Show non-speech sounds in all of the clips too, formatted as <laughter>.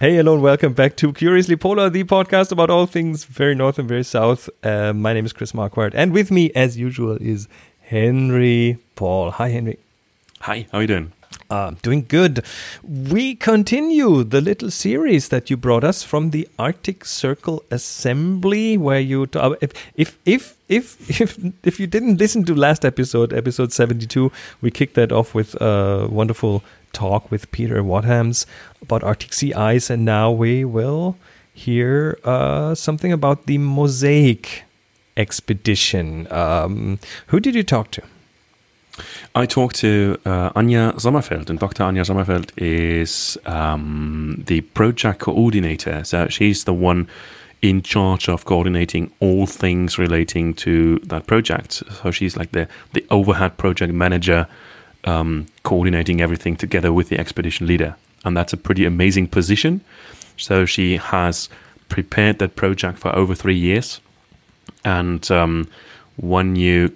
Hey, hello, and welcome back to Curiously Polar, the podcast about all things very north and very south. Uh, my name is Chris Marquardt, and with me, as usual, is Henry Paul. Hi, Henry. Hi, how are you doing? Uh, doing good. We continue the little series that you brought us from the Arctic Circle Assembly, where you t- uh, if if if if <laughs> if if you didn't listen to last episode, episode seventy two, we kicked that off with a wonderful talk with Peter Wadhams about Arctic sea ice, and now we will hear uh, something about the Mosaic expedition. Um, who did you talk to? I talked to uh, Anja Sommerfeld, and Dr. Anja Sommerfeld is um, the project coordinator. So she's the one in charge of coordinating all things relating to that project. So she's like the, the overhead project manager, um, coordinating everything together with the expedition leader. And that's a pretty amazing position. So she has prepared that project for over three years. And um, when you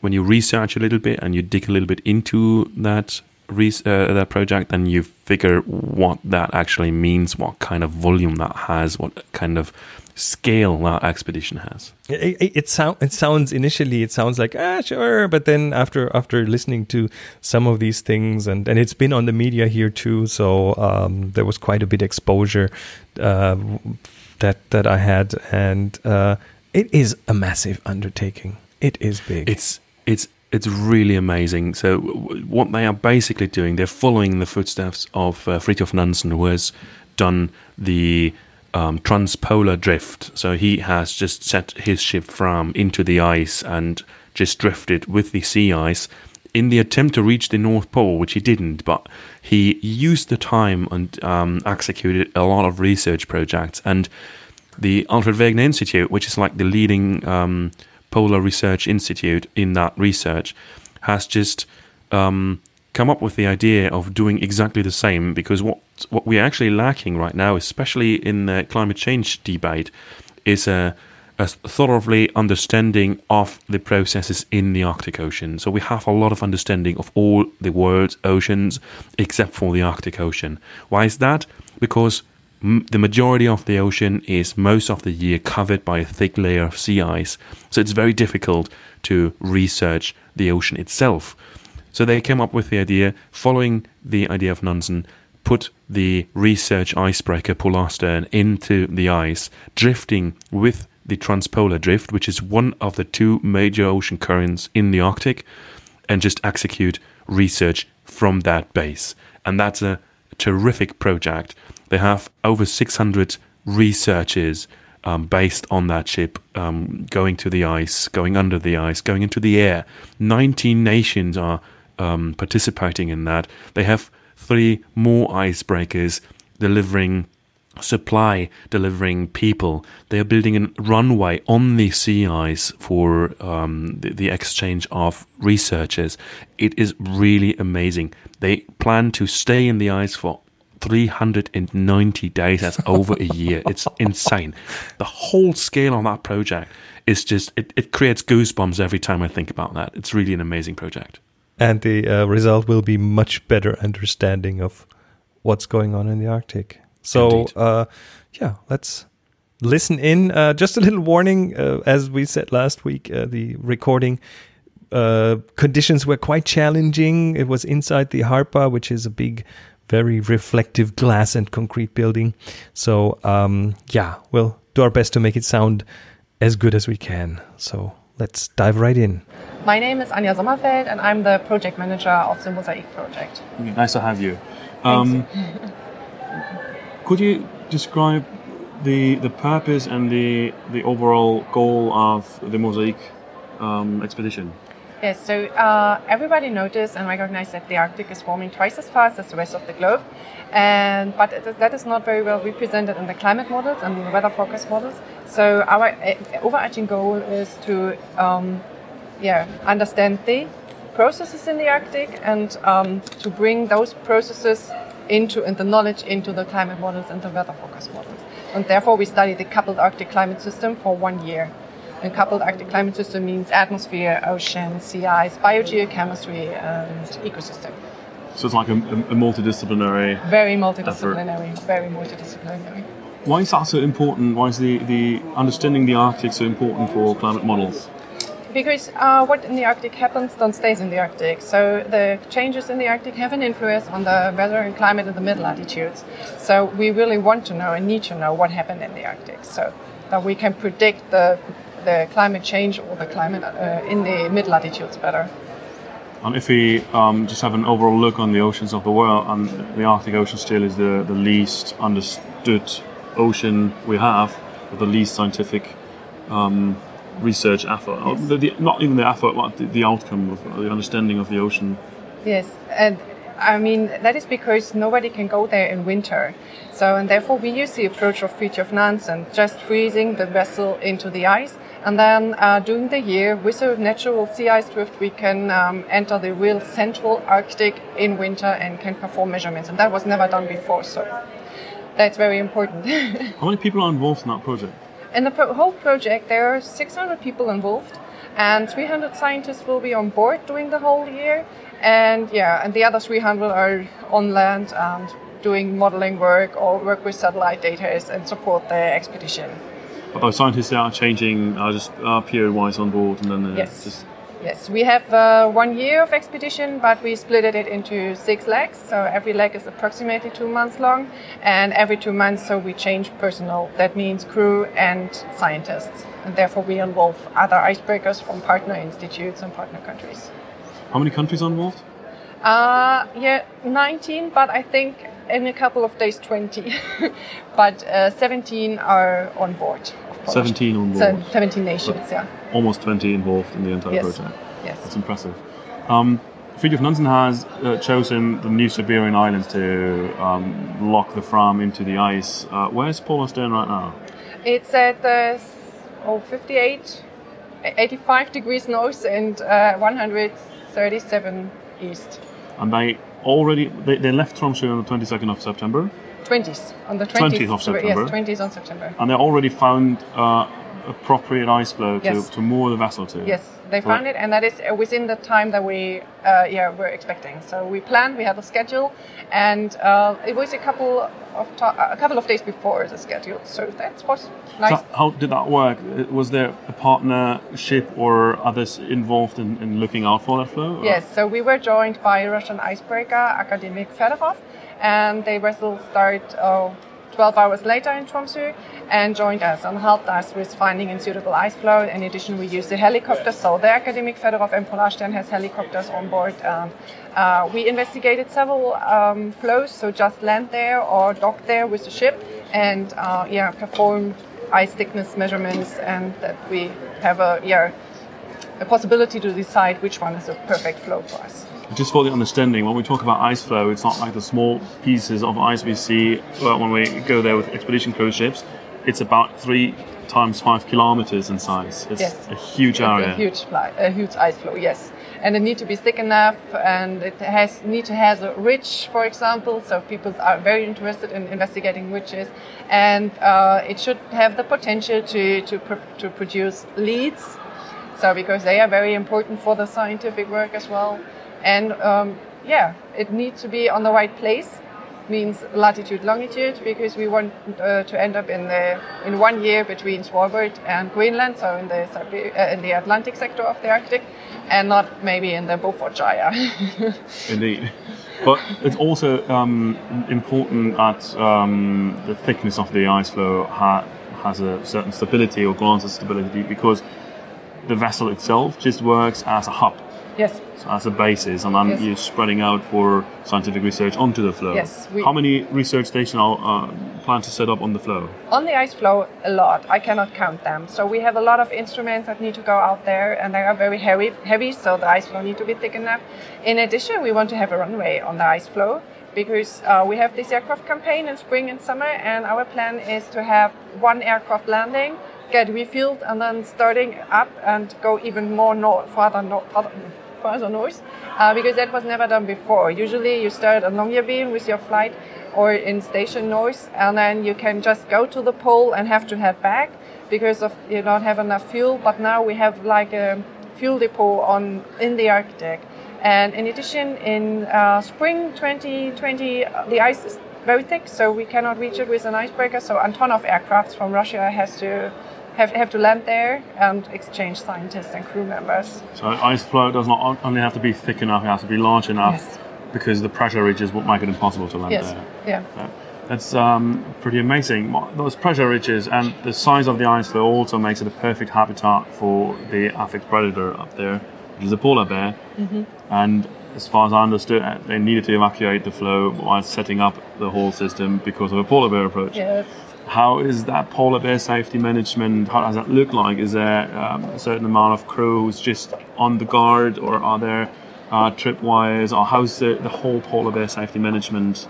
when you research a little bit and you dig a little bit into that uh, that project, then you figure what that actually means, what kind of volume that has, what kind of scale that expedition has. It, it, it, it sounds initially it sounds like ah sure, but then after after listening to some of these things and and it's been on the media here too, so um, there was quite a bit exposure uh, that that I had, and uh, it is a massive undertaking. It is big. It's it's it's really amazing. So what they are basically doing, they're following the footsteps of uh, Fridtjof Nansen, who has done the um, transpolar drift. So he has just set his ship from into the ice and just drifted with the sea ice in the attempt to reach the North Pole, which he didn't. But he used the time and um, executed a lot of research projects. And the Alfred Wegener Institute, which is like the leading um, Polar Research Institute in that research has just um, come up with the idea of doing exactly the same because what what we're actually lacking right now, especially in the climate change debate, is a, a thoroughly understanding of the processes in the Arctic Ocean. So we have a lot of understanding of all the world's oceans except for the Arctic Ocean. Why is that? Because the majority of the ocean is most of the year covered by a thick layer of sea ice, so it's very difficult to research the ocean itself. So they came up with the idea, following the idea of Nansen, put the research icebreaker Polarstern into the ice, drifting with the transpolar drift, which is one of the two major ocean currents in the Arctic, and just execute research from that base. And that's a terrific project they have over 600 researchers um, based on that ship um, going to the ice, going under the ice, going into the air. 19 nations are um, participating in that. They have three more icebreakers delivering supply, delivering people. They are building a runway on the sea ice for um, the, the exchange of researchers. It is really amazing. They plan to stay in the ice for 390 days. That's over a year. <laughs> It's insane. The whole scale on that project is just, it, it creates goosebumps every time I think about that. It's really an amazing project. And the uh, result will be much better understanding of what's going on in the Arctic. So, uh, yeah, let's listen in. Uh, just a little warning, uh, as we said last week, uh, the recording uh, conditions were quite challenging. It was inside the Harpa, which is a big very reflective glass and concrete building. So um, yeah, we'll do our best to make it sound as good as we can. So let's dive right in. My name is Anja Sommerfeld, and I'm the project manager of the Mosaic project. Okay, nice to have you. Um, <laughs> could you describe the the purpose and the the overall goal of the Mosaic um, expedition? Yes, so uh, everybody noticed and recognized that the Arctic is warming twice as fast as the rest of the globe, and but that is not very well represented in the climate models and the weather forecast models. So our uh, overarching goal is to, um, yeah, understand the processes in the Arctic and um, to bring those processes into and the knowledge into the climate models and the weather forecast models. And therefore, we study the coupled Arctic climate system for one year. A coupled Arctic climate system means atmosphere, ocean, sea ice, biogeochemistry, and ecosystem. So it's like a, a multidisciplinary. Very multidisciplinary. Effort. Very multidisciplinary. Why is that so important? Why is the, the understanding the Arctic so important for climate models? Because uh, what in the Arctic happens don't stays in the Arctic. So the changes in the Arctic have an influence on the weather and climate in the middle latitudes. So we really want to know and need to know what happened in the Arctic, so that we can predict the the climate change or the climate uh, in the mid latitudes better. And if we um, just have an overall look on the oceans of the world, and the Arctic Ocean still is the, the least understood ocean we have, the least scientific um, research effort. Yes. The, the, not even the effort, but the, the outcome of the understanding of the ocean. Yes, and I mean, that is because nobody can go there in winter. So, and therefore we use the approach of Fridtjof Nansen, just freezing the vessel into the ice and then uh, during the year, with a natural sea ice drift, we can um, enter the real central Arctic in winter and can perform measurements. And that was never done before, so that's very important. <laughs> How many people are involved in that project? In the pro- whole project, there are 600 people involved, and 300 scientists will be on board during the whole year. And yeah, and the other 300 are on land and doing modeling work or work with satellite data and support the expedition. But those scientists are changing are just uh, period-wise on board, and then yes. just Yes, we have uh, one year of expedition, but we split it into six legs. So every leg is approximately two months long, and every two months, so we change personnel. That means crew and scientists, and therefore we involve other icebreakers from partner institutes and partner countries. How many countries are involved? Uh, yeah, 19, but I think in a couple of days 20. <laughs> but uh, 17 are on board. 17 on board. 17 nations, but yeah. Almost 20 involved in the entire yes. project. Yes. That's impressive. Um, Fridtjof Nansen has uh, chosen the New Siberian Islands to um, lock the Fram into the ice. Uh, where's Polarstern right now? It's at uh, oh, 58, 85 degrees north and uh, 137 east. And they already they, they left Tromsø on the 22nd of September. 20th on the 20th, 20th of September. Yes, 20th on September. And they already found uh, appropriate ice floe to, yes. to moor the vessel to. Yes, they found it, and that is uh, within the time that we uh, yeah were expecting. So we planned, we had a schedule, and uh, it was a couple of a couple of days before the schedule. So that was nice. So how did that work? Was there a partnership or others involved in, in looking out for that floe? Yes. So we were joined by Russian icebreaker Akademik Fedorov, and they vessel start. Uh, 12 hours later in Tromsø and joined us and helped us with finding a suitable ice floe. In addition, we used the helicopters, so the Akademik Fedorov and Polarstern has helicopters on board. Um, uh, we investigated several um, floes, so just land there or dock there with the ship and uh, yeah, perform ice thickness measurements and that we have a yeah a possibility to decide which one is a perfect floe for us just for the understanding, when we talk about ice floe, it's not like the small pieces of ice we see well, when we go there with expedition cruise ships. It's about three times five kilometers in size. It's yes. a huge area. a huge fly, a huge ice floe. Yes, and it needs to be thick enough, and it has need to have a ridge, for example. So people are very interested in investigating ridges, and uh, it should have the potential to to, pr- to produce leads. So because they are very important for the scientific work as well and um, yeah, it needs to be on the right place. Means latitude, longitude, because we want uh, to end up in the in one year between Svalbard and Greenland, so in the uh, in the Atlantic sector of the Arctic, and not maybe in the Beaufort Gyre. <laughs> Indeed. But it's also um, important that um, the thickness of the ice floe ha- has a certain stability or grants a stability because the vessel itself just works as a hub Yes. So as a basis, and then yes. you're spreading out for scientific research onto the floe. Yes. How many research stations are uh, planned to set up on the floe? On the ice floe, a lot. I cannot count them. So we have a lot of instruments that need to go out there, and they are very heavy. Heavy, so the ice floe need to be thick enough. In addition, we want to have a runway on the ice floe because uh, we have this aircraft campaign in spring and summer, and our plan is to have one aircraft landing get refueled and then starting up and go even more north, farther north, further north, uh, because that was never done before. Usually you start at Longyearbyen with your flight or in station north, and then you can just go to the pole and have to head back because of you don't have enough fuel. But now we have like a fuel depot on in the Arctic, And in addition, in uh, spring 2020, uh, the ice is very thick, so we cannot reach it with an icebreaker. So Antonov aircraft from Russia has to have, have to land there and exchange scientists and crew members. So ice floe does not only have to be thick enough; it has to be large enough Yes. because the pressure ridges would make it impossible to land Yes. there. Yeah. So that's um, pretty amazing. Those pressure ridges and the size of the ice floe also makes it a perfect habitat for the apex predator up there, which is a polar bear. Mm-hmm. And as far as I understood, uh, they needed to evacuate the floe while setting up the whole system because of a polar bear approach. Yes. How is that polar bear safety management? How does that look like? Is there um, a certain amount of crew who's just on the guard, or are there uh, tripwires, or how's the, the whole polar bear safety management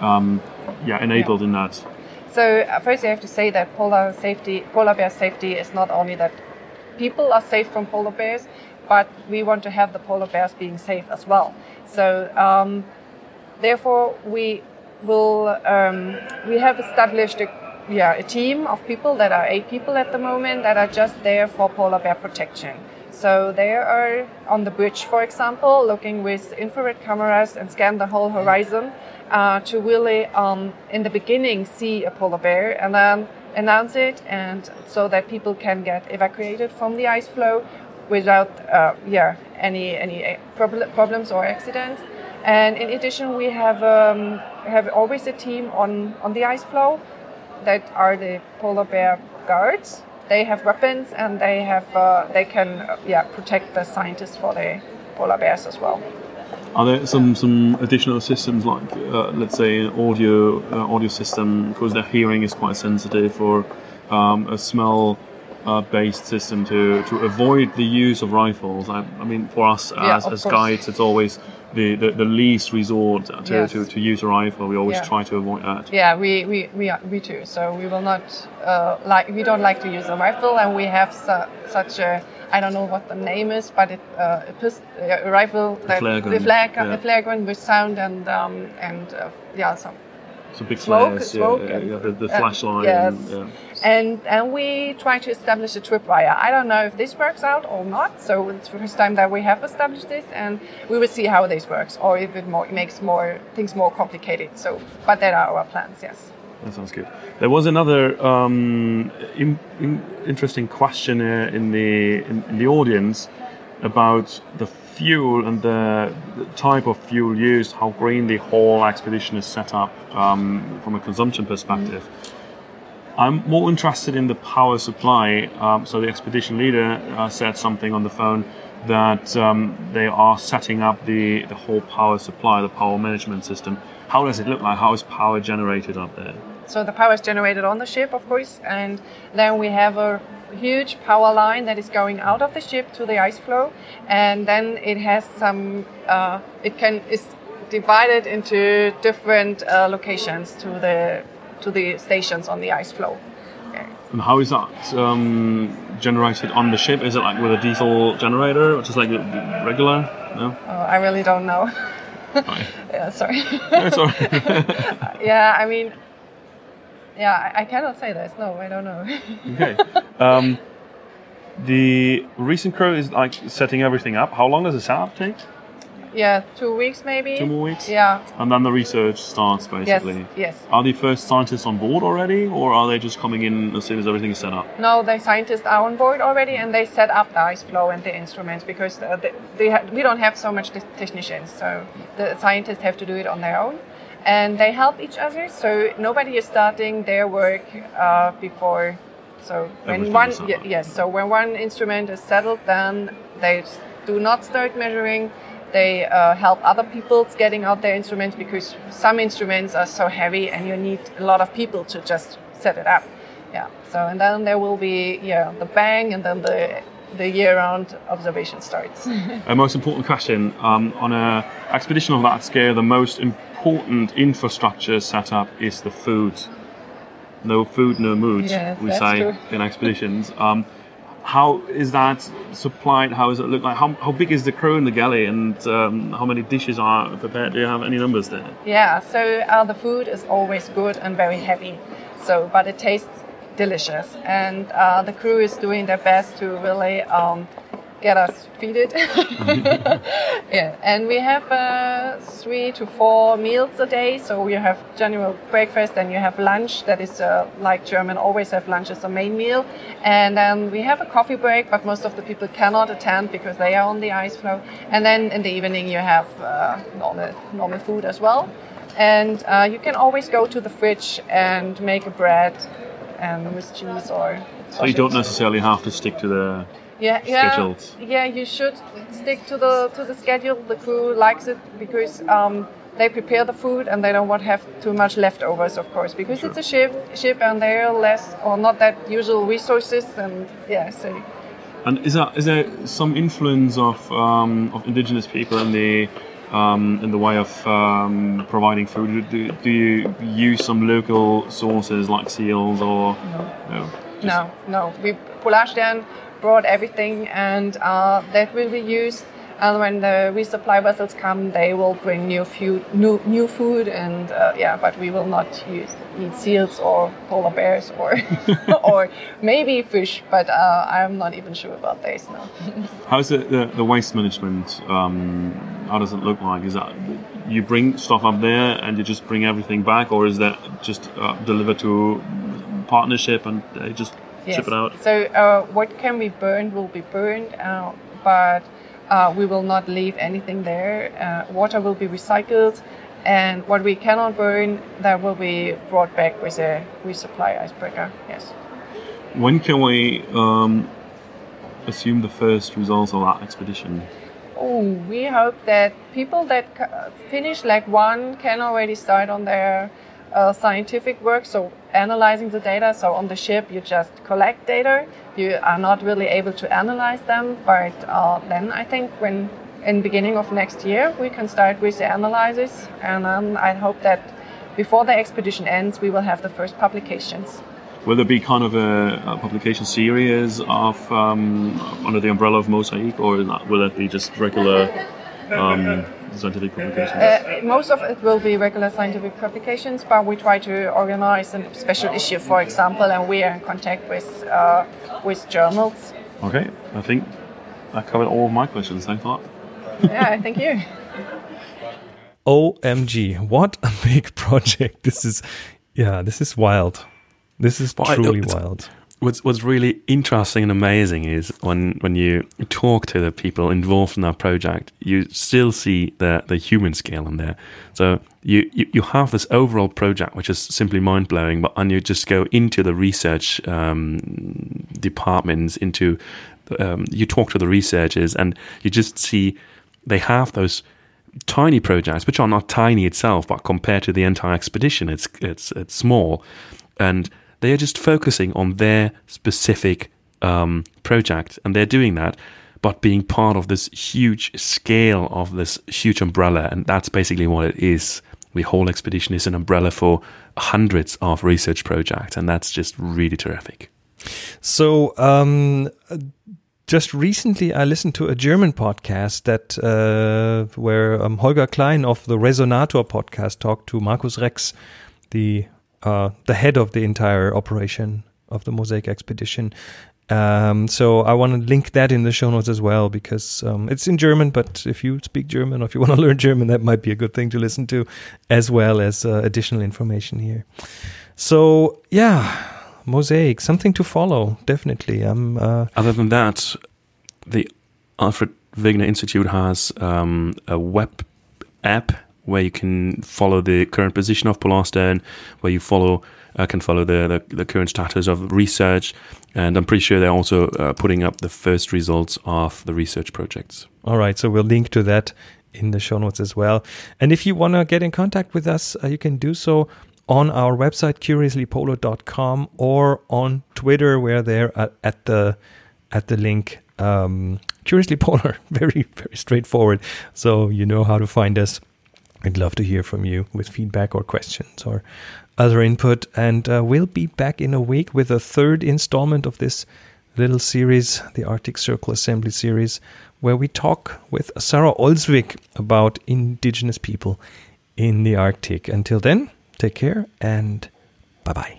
um, yeah, enabled in that? So uh, first, I have to say that polar safety, polar bear safety, is not only that people are safe from polar bears, but we want to have the polar bears being safe as well. So um, therefore, we will um, we have established a yeah a team of people that are eight people at the moment that are just there for polar bear protection. So they are on the bridge, for example, looking with infrared cameras and scan the whole horizon uh, to really, um, in the beginning, see a polar bear and then announce it, and so that people can get evacuated from the ice floe without, uh, yeah, any any uh, prob- problems or accidents. And in addition, we have um, have always a team on on the ice floe that are the polar bear guards. They have weapons and they have uh, they can uh, yeah protect the scientists for the polar bears as well. Are there some, some additional systems like, uh, let's say, an audio uh, audio system because their hearing is quite sensitive, or um, a smell uh, based system to, to avoid the use of rifles? I, I mean, for us Yeah, as, guides, it's always the, the, the least resort to, Yes. to, to use a rifle. We always Yeah. try to avoid that. Yeah, we we we, are, we too. So we will not uh, like we don't like to use a rifle, and we have su- such a I don't know what the name is, but it uh, a, pist- a rifle that flare gun, the flare, gun- yeah. the flare gun with sound and um, and uh, yeah some So big Smoke, flares, smoke yeah, and- yeah, the, the uh, flashlight. yes. And, yeah. And and we try to establish a tripwire. I don't know if this works out or not. So it's the first time that we have established this, and we will see how this works, or if it more makes more things more complicated. So, but that are our plans. Yes. That sounds good. There was another um, in, in, interesting question uh, in the in, in the audience about the fuel and the, the type of fuel used, how green the whole expedition is set up um, from a consumption perspective. I'm more interested in the power supply. Um, so the expedition leader uh, said something on the phone that um, they are setting up the, the whole power supply, the power management system. How does it look like? How is power generated up there? So the power is generated on the ship, of course, and then we have a huge power line that is going out of the ship to the ice floe, and then it has some. Uh, it can is divided into different uh, locations to the to the stations on the ice floe. And how is that um, generated on the ship? Is it like with a diesel generator, or just like regular? No. Oh, I really don't know. <laughs> Yeah, sorry. <laughs> No, sorry. <laughs> yeah, I mean, yeah, I, cannot say this. No, I don't know. okay. Um, the recent crew is like setting everything up. How long does the setup take? Yeah, two weeks maybe. Two more weeks. Yeah. And then the research starts basically. Yes. Yes. Are the first scientists on board already, or are they just coming in as soon as everything is set up? No, the scientists are on board already, and they set up the ice floe and the instruments because uh, they, they ha- we don't have so much te- technicians, so the scientists have to do it on their own, and they help each other. So nobody is starting their work uh, before. So when Everything one is set ye- up. yes, so when one instrument is settled, then they do not start measuring. They uh, help other people getting out their instruments because some instruments are so heavy and you need a lot of people to just set it up. Yeah. So and then there will be yeah the bang and then the the year-round observation starts. <laughs> A most important question um, on a expedition of that scale. The most important infrastructure setup is the food. No food, no mood. Yes, we say true. in expeditions. Um, how is that supplied? How does it look like? How, how big is the crew in the galley, and um, how many dishes are prepared? Do you have any numbers there? yeah. So uh, the food is always good and very heavy. So but it tastes delicious, and uh, the crew is doing their best to really. Um, get us feeded. <laughs> yeah, and we have uh, three to four meals a day. So you have general breakfast, and you have lunch. That is uh, like German always have lunch as a main meal, and then we have a coffee break. But most of the people cannot attend because they are on the ice floe. And then in the evening you have uh, normal normal food as well. And uh, you can always go to the fridge and make a bread and with cheese or. So you don't necessarily have to stick to the yeah, yeah, scheduled. yeah. You should stick to the to the schedule. The crew likes it because um, they prepare the food and they don't want to have too much leftovers, of course, because it's a ship, ship, and there are less or not that usual resources, and yeah, so. And is that is there some influence of um, of indigenous people in the um, in the way of um, providing food? Do, do you use some local sources like seals or no? No, no. We Polarstern brought everything, and uh, that will be used. And when the resupply vessels come, they will bring new food, new, new food, and uh, yeah, but we will not use eat seals or polar bears or <laughs> <laughs> or maybe fish, but uh, I'm not even sure about this now. <laughs> How's the, the, the waste management? Um, how does it look like? Is that you bring stuff up there and you just bring everything back, or is that just uh, delivered to partnership and they just yes. ship it out? So uh, what can be burned will be burned, uh, but uh, we will not leave anything there. Uh, water will be recycled, and what we cannot burn, that will be brought back with a resupply icebreaker. Yes. When can we um, assume the first results of that expedition? Oh, we hope that people that finish like one can already start on their uh, scientific work, so analyzing the data. So on the ship, you just collect data. You are not really able to analyze them, but uh, then I think when in beginning of next year we can start with the analysis, and um, I hope that before the expedition ends, we will have the first publications. Will there be kind of a, a publication series of um, under the umbrella of Mosaic, or will it be just regular? Um, scientific publications? Uh, most of it will be regular scientific publications, but we try to organize a special issue, for example, and we are in contact with uh, with journals. Okay, I think I covered all of my questions. Thanks a lot. yeah, thank you. <laughs> OMG, what a big <laughs> project. This is, yeah, this is wild. This is truly wild what's what's really interesting and amazing is when when you talk to the people involved in that project, you still see the the human scale in there. So you, you, you have this overall project which is simply mind blowing, but and you just go into the research um, departments, into um, you talk to the researchers, and you just see they have those tiny projects, which are not tiny itself, but compared to the entire expedition, it's it's it's small, and they are just focusing on their specific um, project, and they're doing that, but being part of this huge scale of this huge umbrella, and that's basically what it is. The whole expedition is an umbrella for hundreds of research projects, and that's just really terrific. So, um, just recently, I listened to a German podcast that uh, where um, Holger Klein of the Resonator podcast talked to Markus Rex, the uh, the head of the entire operation of the Mosaic expedition. Um, so I want to link that in the show notes as well because um, it's in German. But if you speak German or if you <laughs> want to learn German, that might be a good thing to listen to, as well as uh, additional information here. So yeah, Mosaic, something to follow, definitely. Uh, Other than that, the Alfred Wegener Institute has um, a web app where you can follow the current position of Polarstern, where you follow uh, can follow the, the, the current status of research, and I'm pretty sure they're also uh, putting up the first results of the research projects. All right, so we'll link to that in the show notes as well. And if you want to get in contact with us, uh, you can do so on our website curiouslypolar.com or on Twitter, where they're at, at the at the link um, curiously polar. <laughs> Very very straightforward. So you know how to find us. I'd love to hear from you with feedback or questions or other input. And uh, we'll be back in a week with a third installment of this little series, the Arctic Circle Assembly series, where we talk with Sara Olsvig about indigenous people in the Arctic. Until then, take care and bye bye.